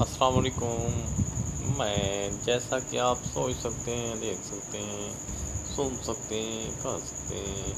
السلام علیکم۔ میں جیسا کہ آپ سوچ سکتے ہیں، دیکھ سکتے ہیں، سن سکتے ہیں، کر سکتے ہیں۔